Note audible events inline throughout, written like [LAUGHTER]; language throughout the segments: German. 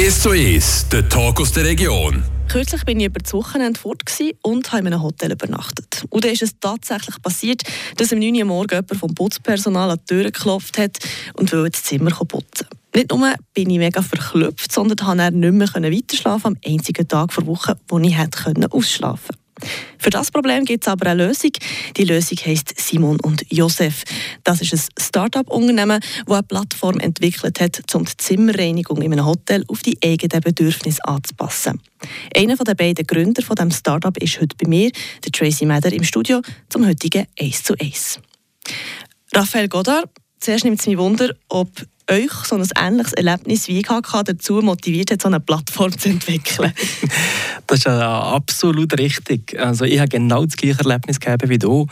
1 zu 1, der Talk aus der Region. Kürzlich bin ich über das Wochenende fort und habe in einem Hotel übernachtet. Und dann ist es tatsächlich passiert, dass am 9 Uhr morgen jemand vom Putzpersonal an die Tür geklopft hat und wollte das Zimmer putzen. Nicht nur bin ich mega verklopft, sondern konnte nicht mehr weiterschlafen am einzigen Tag der Woche, wo ich hätte ausschlafen. Für das Problem gibt es aber eine Lösung. Die Lösung heißt Simon und Josef. Das ist ein Start-up-Unternehmen, das eine Plattform entwickelt hat, um die Zimmerreinigung in einem Hotel auf die eigenen Bedürfnisse anzupassen. Einer der beiden Gründer von dem Start-up ist heute bei mir, der Tracy Meder im Studio, zum heutigen 1 zu 1. Raphael Godard, zuerst nimmt es mich Wunder, ob euch so ein ähnliches Erlebnis wie hatte, dazu motiviert hat, so eine Plattform zu entwickeln? [LAUGHS] das ist absolut richtig. Also ich habe genau das gleiche Erlebnis gehabt wie du.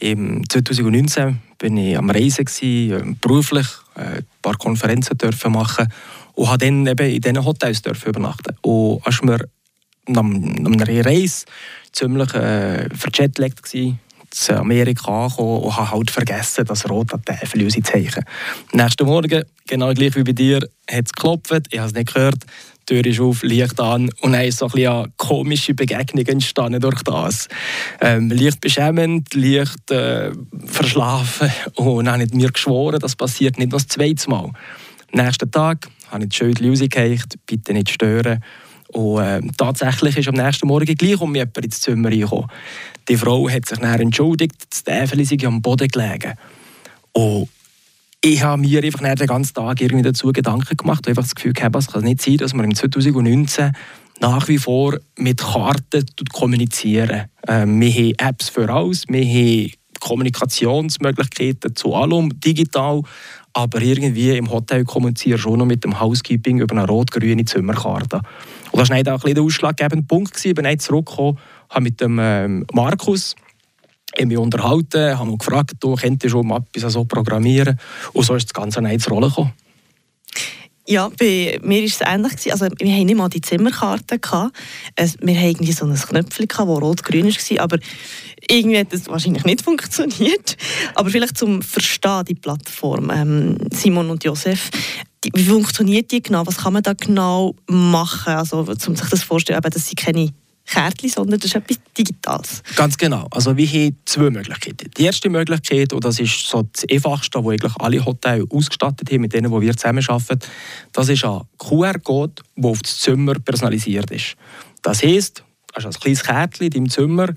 Im 2019 bin ich am Reisen gewesen, beruflich, äh, ein paar Konferenzen dürfen machen und habe dann eben in diesen Hotels dürfen übernachten. Und als wir nach einer Reise ziemlich äh, verjetlegt gewesen, zu Amerika angekommen und habe halt vergessen, das Rot an Tafel unsere Zeichen. Nächsten Morgen, genau gleich wie bei dir, hat es geklopft, ich habe es nicht gehört, die Tür ist auf, Licht an und dann ist so ein bisschen komische Begegnung entstanden durch das. Ähm, leicht beschämend, leicht äh, verschlafen und dann ich mir geschworen, das passiert nicht noch das zweite Mal. Am nächsten Tag habe ich die Schuld rausgeheicht, bitte nicht stören. Und äh, tatsächlich ist am nächsten Morgen gleich um jemand ins Zimmer reingekommen. Die Frau hat sich dann entschuldigt, das Täfeli sei am Boden gelegen. Und ich habe mir einfach den ganzen Tag irgendwie dazu Gedanken gemacht und einfach das Gefühl gehabt, es kann nicht sein, dass wir im 2019 nach wie vor mit Karten kommunizieren. Ähm, wir haben Apps für alles, wir haben Kommunikationsmöglichkeiten zu allem, digital, aber irgendwie im Hotel kommunizieren schon noch mit dem Housekeeping über eine rot-grüne Zimmerkarte. Und das war auch ein der ausschlaggebende Punkt. Ich bin zurückgekommen, habe mit dem ähm, Markus mich unterhalten, habe ihn gefragt, du könntest schon etwas so programmieren. Und so ist das Ganze ins Rollen gekommen. Ja, bei mir war es ähnlich. Also, wir hatten nicht mal die Zimmerkarte. Wir hatten so ein Knöpfchen, das rot-grün war. Aber irgendwie hat das wahrscheinlich nicht [LAUGHS] funktioniert. Aber vielleicht zum Verstehen, die Plattform. Ähm, Simon und Josef, wie funktioniert die genau? Was kann man da genau machen? Also, um sich das vorzustellen, dass sie keine Kärtchen, sondern das ist etwas Digitales. Ganz genau. Also wir haben zwei Möglichkeiten. Die erste Möglichkeit, und das ist so das Einfachste, wo eigentlich alle Hotels ausgestattet haben, mit denen wo wir zusammenarbeiten, das ist ein QR-Code, der auf das Zimmer personalisiert ist. Das heisst, also ein kleines Kärtchen in deinem Zimmer,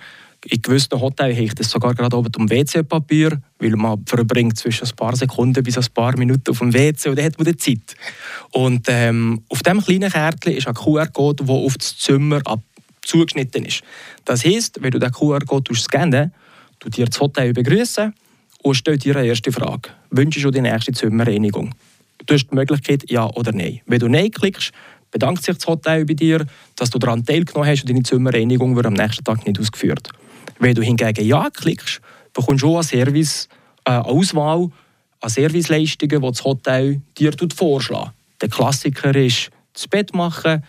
in gewissen Hotels habe ich das sogar gerade oben um WC-Papier, weil man verbringt zwischen ein paar Sekunden bis ein paar Minuten auf dem WC und dann hat man die Zeit. Und ähm, auf diesem kleinen Kärtchen ist ein QR-Code, der auf das Zimmer ab zugeschnitten ist. Das heisst, wenn du den QR-Code scannen du dir das Hotel begrüßen und stellt dir eine erste Frage. Wünschst du die nächste Zimmerreinigung? Du hast die Möglichkeit Ja oder Nein. Wenn du Nein klickst, bedankt sich das Hotel bei dir, dass du daran teilgenommen hast und deine Zimmerreinigung wird am nächsten Tag nicht ausgeführt. Wenn du hingegen Ja klickst, bekommst du auch eine Service-Auswahl äh, an Serviceleistungen, die das Hotel dir vorschlägt. Der Klassiker ist das Bett machen,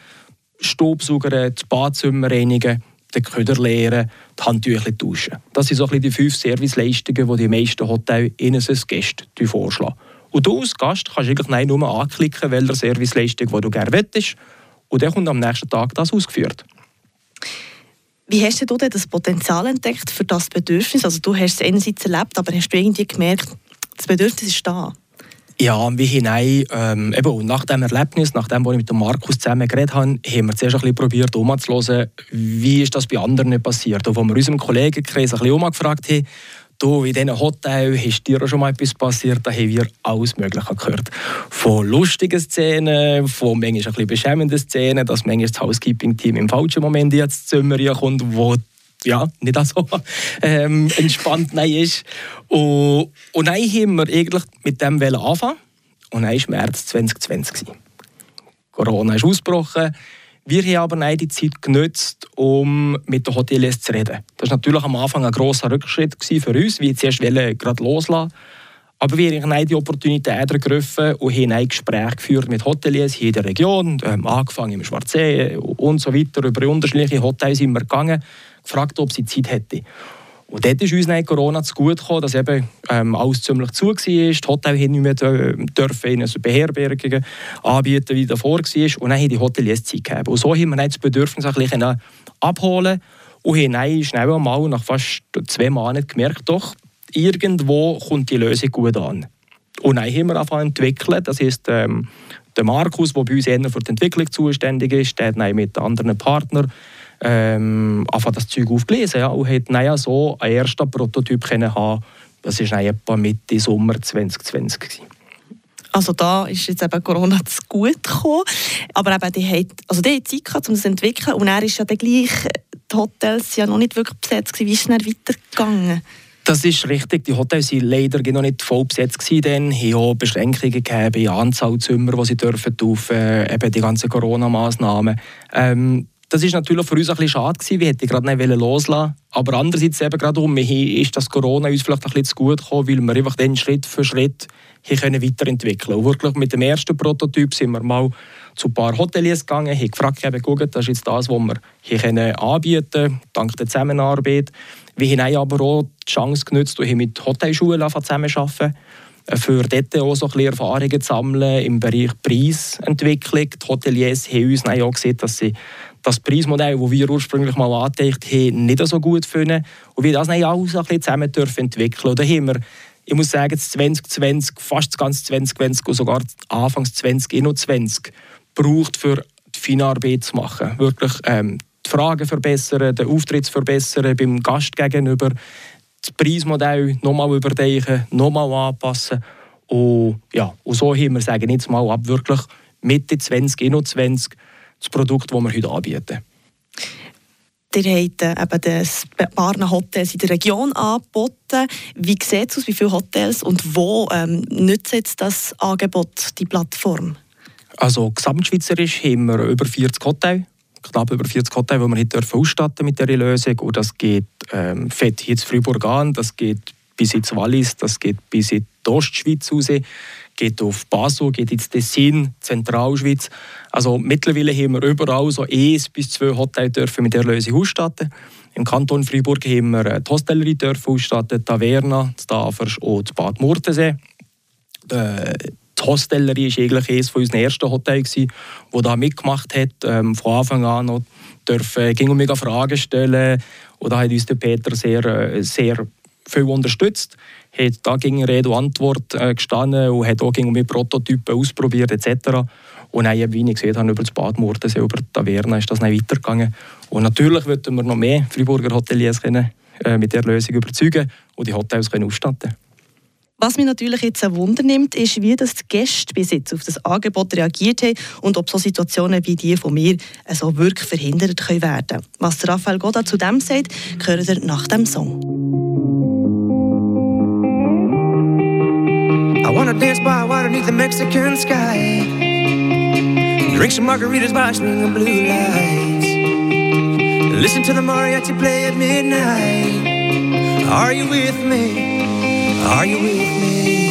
Staubsaugern, das Badzimmer reinigen, den Köder leeren, die Handtücher tauschen. Das sind so die fünf Serviceleistungen, die die meisten Hotels ihnen als Gäste vorschlagen. Und du als Gast kannst eigentlich nur anklicken, welche Serviceleistung du gerne möchtest. Und dann kommt am nächsten Tag das ausgeführt. Wie hast du denn das Potenzial entdeckt für das Bedürfnis? Also du hast es einerseits erlebt, aber hast du irgendwie gemerkt, das Bedürfnis ist da? Ja, wie hinein, ähm, eben, nach dem Erlebnis, nachdem ich mit dem Markus zusammen geredet habe, haben wir zuerst ein bisschen probiert, umzuhören, wie ist das bei anderen passiert. Und wo wir unserem Kollegenkreis ein bisschen haben, du, in diesen Hotel ist dir auch schon mal etwas passiert, da haben wir alles Mögliche gehört. Von lustigen Szenen, von manchmal ein bisschen beschämenden Szenen, dass manchmal das Housekeeping-Team im falschen Moment ins Zimmer kommt, ja, nicht so [LAUGHS] ähm, entspannt nein ist. Und, und dann haben wir eigentlich mit dem anfangen. Und dann war März 2020. Corona ist ausgebrochen. Wir haben aber die Zeit genutzt, um mit den Hoteliers zu reden. Das war natürlich am Anfang ein grosser Rückschritt für uns, wie zuerst gerade loslassen aber wir haben die Opportunität ergriffen und haben ein Gespräch geführt mit Hoteliers hier in der Region, ähm, angefangen im Schwarzsee und so weiter. Über unterschiedliche Hotels sind wir gegangen, gefragt, ob sie Zeit hätten. Und dort ist uns dann Corona zu gut gekommen, dass eben ähm, alles ziemlich zu war. Die Hotels nicht mehr dürfen also Beherbergungen anbieten, wie davor war. Und dann haben die Hoteliers Zeit gegeben. Und so haben wir das Bedürfnis ein bisschen abholen und haben schnell einmal nach fast zwei Monaten gemerkt, doch, irgendwo kommt die Lösung gut an. Und dann haben wir angefangen entwickeln. Das ist ähm, der Markus, der bei uns eher für die Entwicklung zuständig ist, der hat mit anderen Partnern ähm, einfach das Zeug aufgelesen ja, und hat naja, so einen ersten Prototyp können haben. Das war etwa Mitte Sommer 2020. Gewesen. Also da ist jetzt eben Corona zu gut gekommen, aber eben die hat, also die hat Zeit gehabt, um das zu entwickeln und er ist ja dann gleich, die Hotels ja noch nicht wirklich besetzt gewesen. Wie ist es dann weitergegangen? Das ist richtig. Die Hotels waren leider noch nicht voll besetzt. Dann haben auch Beschränkungen gegeben in Anzahl Zimmer, die sie dürfen äh, eben die ganzen Corona-Massnahmen. Ähm, das ist natürlich für uns ein bisschen schade gewesen. Wir hätten gerade nicht loslassen Aber andererseits eben gerade um, ist das Corona uns vielleicht ein bisschen zu gut gekommen, weil wir einfach dann Schritt für Schritt hier können weiterentwickeln Und wirklich mit dem ersten Prototyp sind wir mal zu ein paar Hoteliers gegangen, haben gefragt, guckt, das ist jetzt das, was wir hier anbieten können, dank der Zusammenarbeit. Wir haben aber auch die Chance genutzt und haben mit Hotelschulen zusammenarbeiten äh, für dort auch so Erfahrungen zu sammeln im Bereich Preisentwicklung. Die Hoteliers haben uns auch gesehen, dass sie das Preismodell, das wir ursprünglich mal angedacht haben, nicht so gut finden. Und wir das dann auch ein bisschen zusammen dürfen entwickeln. Da haben wir, ich muss sagen, 2020, fast das ganze 2020 und sogar Anfangs 2021 braucht für die Feinarbeit zu machen. Wirklich ähm, die Fragen verbessern, den Auftritt verbessern beim Gast gegenüber, das Preismodell nochmal überdenken, nochmal anpassen. Und, ja, und so haben wir, sagen jetzt mal, ab wirklich Mitte 2021 das Produkt, das wir heute anbieten. Ihr habt äh, eben das Barner Hotels in der Region angeboten. Wie sieht es aus, wie viele Hotels und wo ähm, nutzt jetzt das Angebot, die Plattform? Also gesamtschweizerisch haben wir über 40 Hotels knapp über 40 Hotels, die wir heute ausstatten mit dieser Lösung. Und das geht ähm, fett hier in Freiburg an, das geht bis ins Wallis, das geht bis in die Ostschweiz raus, geht auf Basel, geht ins Tessin, Zentralschweiz. Also mittlerweile haben wir überall so eins bis zwei Hotels dürfen mit der Lösung ausstatten. Im Kanton Freiburg haben wir die Hostellerie dürfen ausstatten, Taverna, das Tafers und Bad Murtensee. Äh, die Hostellerie war eigentlich eines von unseren ersten Hotels, das da mitgemacht hat. Ähm, von Anfang an noch dürfen, ging um mega Fragen stellen. Und da hat uns der Peter sehr, äh, sehr viel unterstützt. Hat da gegen Rede und Antwort äh, gestanden und hat auch gegen mit Prototypen ausprobiert etc. Und dann, wie ich gesehen habe, über das Bad Murtensee, über die Taverne ist das dann weitergegangen. Und natürlich wollten wir noch mehr Freiburger Hoteliers können, äh, mit der Lösung überzeugen und die Hotels können ausstatten was mich natürlich jetzt ein Wunder nimmt, ist, wie das die Gäste bis jetzt auf das Angebot reagiert haben und ob so Situationen wie die von mir so wirklich verhindert können werden Was Raphael Goda zu dem sagt, hören wir nach dem Song. I wanna dance by water beneath the Mexican sky Drink some margaritas by swinging blue lights Listen to the mariachi play at midnight Are you with me? Are you with me?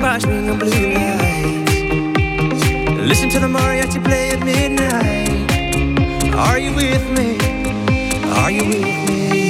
Margaritas by the blue lights. Listen to the mariachi play at midnight. Are you with me? Are you with me?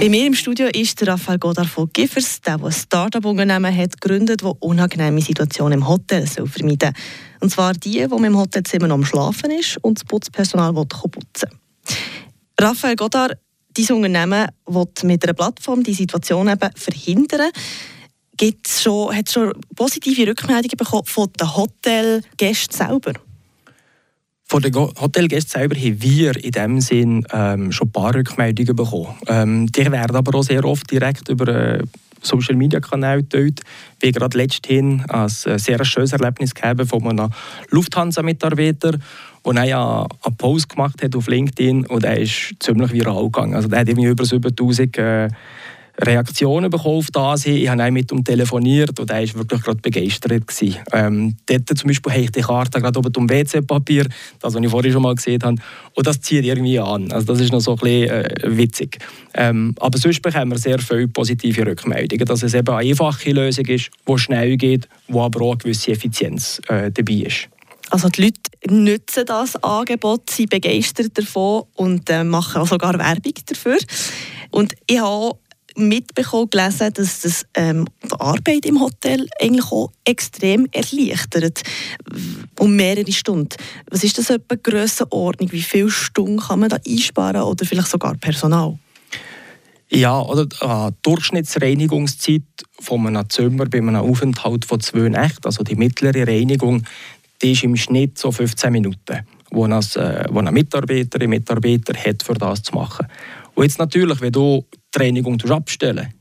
Bei mir im Studio ist der Raphael Godard von Giffers, der, der ein Start-up-Unternehmen hat gegründet, das unangenehme Situationen im Hotel soll vermeiden soll. Und zwar die, man im Hotelzimmer noch am Schlafen ist und das Putzpersonal putzen Raphael Godard, dein Unternehmen will mit einer Plattform die Situation eben verhindern. Gibt's schon, hat schon positive Rückmeldungen bekommen von den Hotelgästen selber? Von den Hotelgästen selber haben wir in dem Sinn ähm, schon ein paar Rückmeldungen bekommen. Ähm, die werden aber auch sehr oft direkt über äh, Social Media Kanäle geteilt. Wie gerade letzthin ein sehr schönes Erlebnis gehabt von einem Lufthansa-Mitarbeiter, der einen, einen Post gemacht hat auf LinkedIn und der ist ziemlich viral gegangen. Also der hat irgendwie über 7000 äh, Reaktionen bekommen auf das. Ich habe mit ihm telefoniert und er war wirklich gerade begeistert. Ähm, dort zum Beispiel habe ich die Karte gerade oben um WC-Papier, das, was ich vorhin schon mal gesehen habe, und das zieht irgendwie an. Also das ist noch so ein bisschen äh, witzig. Ähm, aber sonst bekommen wir sehr viele positive Rückmeldungen, dass es eben eine einfache Lösung ist, die schnell geht, wo aber auch eine gewisse Effizienz äh, dabei ist. Also die Leute nutzen das Angebot, sind begeistert davon und äh, machen sogar Werbung dafür. Und ich habe mitbekommen, gelesen, dass das ähm, die Arbeit im Hotel eigentlich auch extrem erleichtert. Um mehrere Stunden. Was ist das etwa Grössenordnung? Wie viele Stunden kann man da einsparen oder vielleicht sogar Personal? Ja, oder äh, die Durchschnittsreinigungszeit von einem Zimmer bei einem Aufenthalt von zwei Nächten, also die mittlere Reinigung, die ist im Schnitt so 15 Minuten, wo äh, wo ein Mitarbeiter, ein Mitarbeiter hat, für das zu machen. Und jetzt natürlich, wenn du die Reinigung abstellen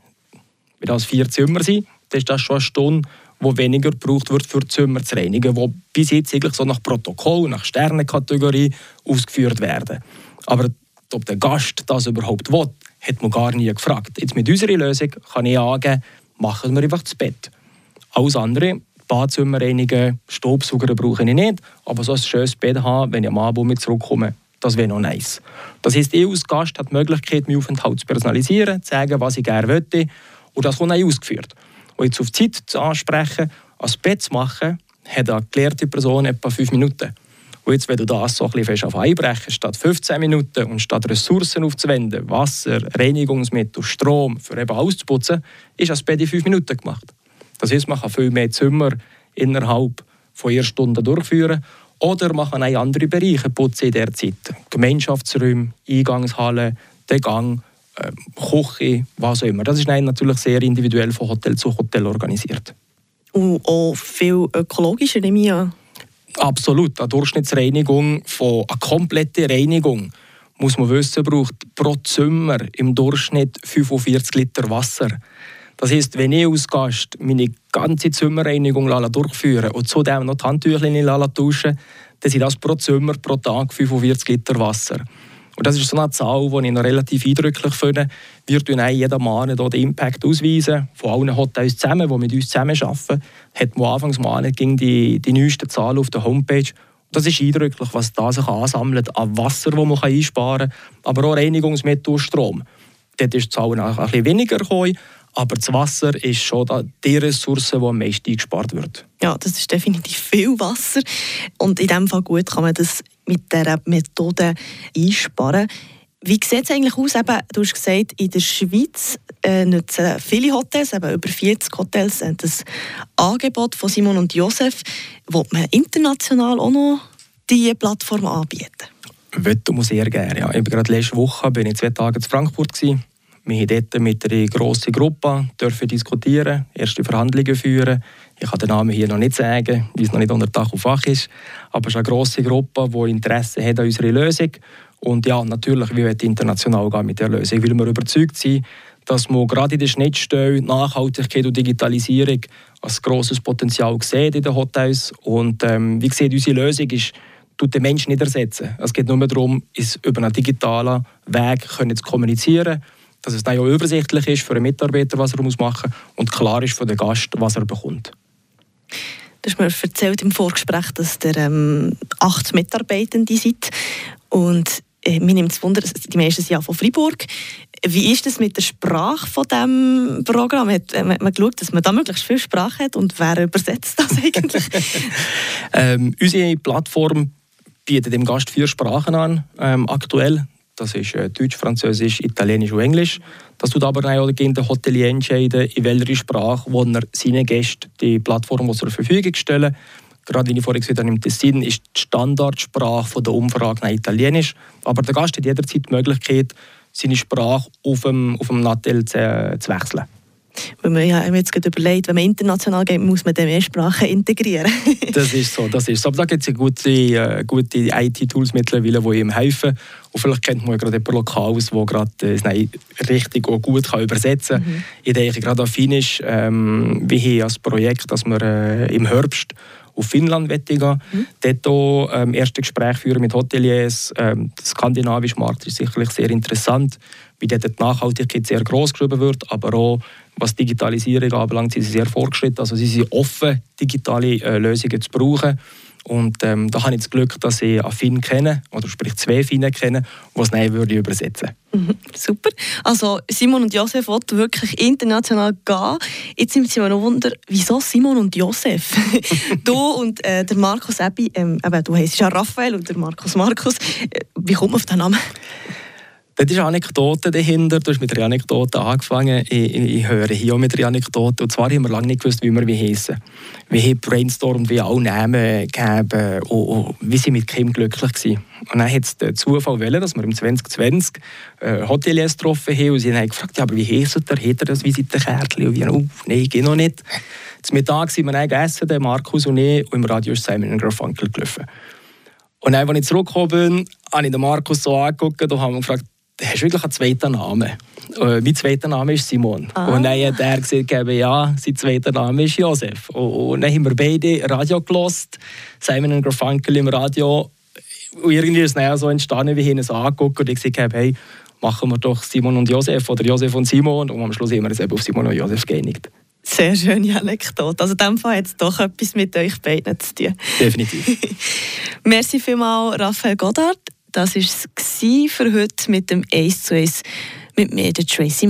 wenn das vier Zimmer sind, dann ist das schon eine Stunde, wo weniger gebraucht wird, für die Zimmer zu reinigen, wo bis jetzt eigentlich so nach Protokoll, nach Sternenkategorie ausgeführt werden. Aber ob der Gast das überhaupt will, hat man gar nie gefragt. Jetzt mit unserer Lösung kann ich sagen, machen wir einfach das Bett. Alles andere, Badzimmer reinigen, Staubsauger brauche ich nicht, aber so ein schönes Bett haben, wenn ich am Abend zurückkomme, das wäre noch nice. Das heisst, ich als Gast habe die Möglichkeit, meinen Aufenthalt zu personalisieren, zu sagen, was ich gerne möchte. Und das kommt auch ausgeführt. Und jetzt auf die Zeit zu ansprechen, als Bett zu machen, hat eine gelehrte Person etwa fünf Minuten. Und jetzt, wenn du das so ein bisschen auf einbrechen statt 15 Minuten und statt Ressourcen aufzuwenden, Wasser, Reinigungsmittel, Strom, für eben auszuputzen, ist das Bett in fünf Minuten gemacht. Das heisst, man kann viel mehr Zimmer innerhalb von einer Stunde durchführen oder machen auch andere Bereiche putzen in der Zeit. Gemeinschaftsräume, Eingangshalle, den Gang, äh, Küche, was auch immer. Das ist natürlich sehr individuell von Hotel zu Hotel organisiert. Und auch viel ökologischer, nehme ich an. Absolut. Eine Durchschnittsreinigung von einer kompletten Reinigung muss man wissen, braucht pro Zimmer im Durchschnitt 45 Liter Wasser. Das heisst, wenn ich als Gast meine ganze Zimmerreinigung durchführe und zudem noch die Handtücher tauschen dann sind das pro Zimmer pro Tag 45 Liter Wasser. Und das ist so eine Zahl, die ich noch relativ eindrücklich finde. Wir tun jeden Monat den Impact ausweisen, von allen Hotels zusammen, die mit uns zusammenarbeiten. Hat man anfangs Monat ging die, die neuesten Zahlen auf der Homepage. Das ist eindrücklich, was da sich ansammelt an Wasser, das man einsparen kann, aber auch Reinigungsmittel und Strom. Dort ist die Zahl ein bisschen weniger gekommen, aber das Wasser ist schon die Ressource, die am meisten eingespart wird. Ja, das ist definitiv viel Wasser. Und in diesem Fall gut kann man das mit dieser Methode einsparen. Wie sieht es eigentlich aus? Eben, du hast gesagt, in der Schweiz äh, nutzen viele Hotels, eben über 40 Hotels, das Angebot von Simon und Josef. Will man international auch noch diese Plattform anbieten? Würde man sehr gerne. Ja. Ich bin gerade letzte Woche bin ich zwei Tage in Frankfurt. Gewesen. Wir haben dort mit einer grossen Gruppe dürfen diskutieren, erste Verhandlungen führen. Ich kann den Namen hier noch nicht sagen, weil es noch nicht unter Dach und Fach ist. Aber es ist eine grosse Gruppe, die Interesse hat an unserer Lösung. Und ja, natürlich, wir wollen international gehen mit der Lösung, weil wir überzeugt sind, dass man gerade in der Schnittstelle Nachhaltigkeit und Digitalisierung ein grosses Potenzial sieht in den Hotels. Und ähm, wie gesagt, unsere Lösung ist, tut den Menschen nicht ersetzen. Es geht nur darum, über einen digitalen Weg zu kommunizieren dass es dann auch übersichtlich ist für einen Mitarbeiter, was er machen muss und klar ist für den Gast, was er bekommt. Du hast mir erzählt im Vorgespräch, dass ihr ähm, acht Mitarbeitende seid. Und äh, mir nimmt es Wunder, die meisten sind ja von Freiburg. Wie ist das mit der Sprache von diesem Programm? Hat äh, man geschaut, dass man da möglichst viel Sprache hat und wer [LAUGHS] übersetzt das eigentlich? [LAUGHS] ähm, unsere Plattform bietet dem Gast vier Sprachen an, ähm, aktuell. Das ist äh, Deutsch, Französisch, Italienisch und Englisch. Das tut aber auch der Hotelier entscheiden, in welcher Sprache wo er seinen Gästen die Plattform zur Verfügung stellen Gerade wie ich vorhin gesagt habe, im Tessin ist die Standardsprache der Umfrage Italienisch. Aber der Gast hat jederzeit die Möglichkeit, seine Sprache auf dem, auf dem Nattel zu, zu wechseln. Weil man ja jetzt gerade überlegt, wenn man international geht, muss man dann mehr Sprachen integrieren. [LAUGHS] das ist so, das ist so. Aber da gibt es gute, äh, gute IT-Tools mittlerweile, die ihm helfen. Und vielleicht kennt man gerade jemanden Lokales, der gerade äh, richtig und gut kann übersetzen kann. Mhm. Ich denke gerade an Finnisch, ähm, wie hier als Projekt, dass wir äh, im Herbst auf Finnland gehen. Mhm. Dort ähm, erste Gespräche führen mit Hoteliers. Ähm, der skandinavische Markt ist sicherlich sehr interessant, wie dort die Nachhaltigkeit sehr groß geschrieben wird, aber auch was Digitalisierung anbelangt, sind sie sehr fortgeschritten. Also sie sind offen, digitale äh, Lösungen zu brauchen. Und ähm, da habe ich das Glück, dass ich einen Finn kenne, oder sprich zwei Finnen kenne, die es dann würde übersetzen mhm, [LAUGHS] Super. Also Simon und Josef wollten wirklich international gehen. Jetzt sind sie mir noch wunder, wieso Simon und Josef? [LAUGHS] du und äh, der Markus Ebi, ähm, eben, du heißt ja Raphael und der Markus Markus. Äh, wie kommt man auf den Namen? Das ist Anekdote dahinter. Du hast mit der Anekdote angefangen. Ich, ich, höre hier auch mit der Anekdote. Und zwar haben wir lange nicht gewusst, wie wir wie heißen. Wir haben brainstormt, wie alle Namen gegeben und, und wie sie mit Kim glücklich waren. Und dann hat es den Zufall wollen, dass wir im 2020 äh, Hoteliers getroffen haben. Und sie haben gefragt, ja, aber wie heisst der? Hat er das Visitenkärtchen? Und wir, oh, nein, geht noch nicht. Zum Mittag sind wir dann gegessen, der Markus und ich, und im Radio ist Simon Garfunkel gelaufen. Und dann, als ich zurückgekommen bin, habe ich den Markus so angeguckt und habe gefragt, hast wirklich einen zweiten Namen. Äh, mein zweiter Name ist Simon. Ah. Und dann hat er gesagt, ja, sein zweiter Name ist Josef. Und dann haben wir beide Radio gelost, Simon und Garfunkel im Radio. Und irgendwie ist es dann so entstanden, wie ich ihn so angeguckt und ich gesagt habe, hey, machen wir doch Simon und Josef oder Josef und Simon. Und am Schluss haben wir uns eben auf Simon und Josef geeinigt. Sehr schöne Anekdote. Also in dem Fall hat es doch etwas mit euch beiden zu tun. Definitiv. [LAUGHS] Merci vielmals, Raphael Goddard. Das war es für heute mit dem Ace zu Ace mit mir, der Tracy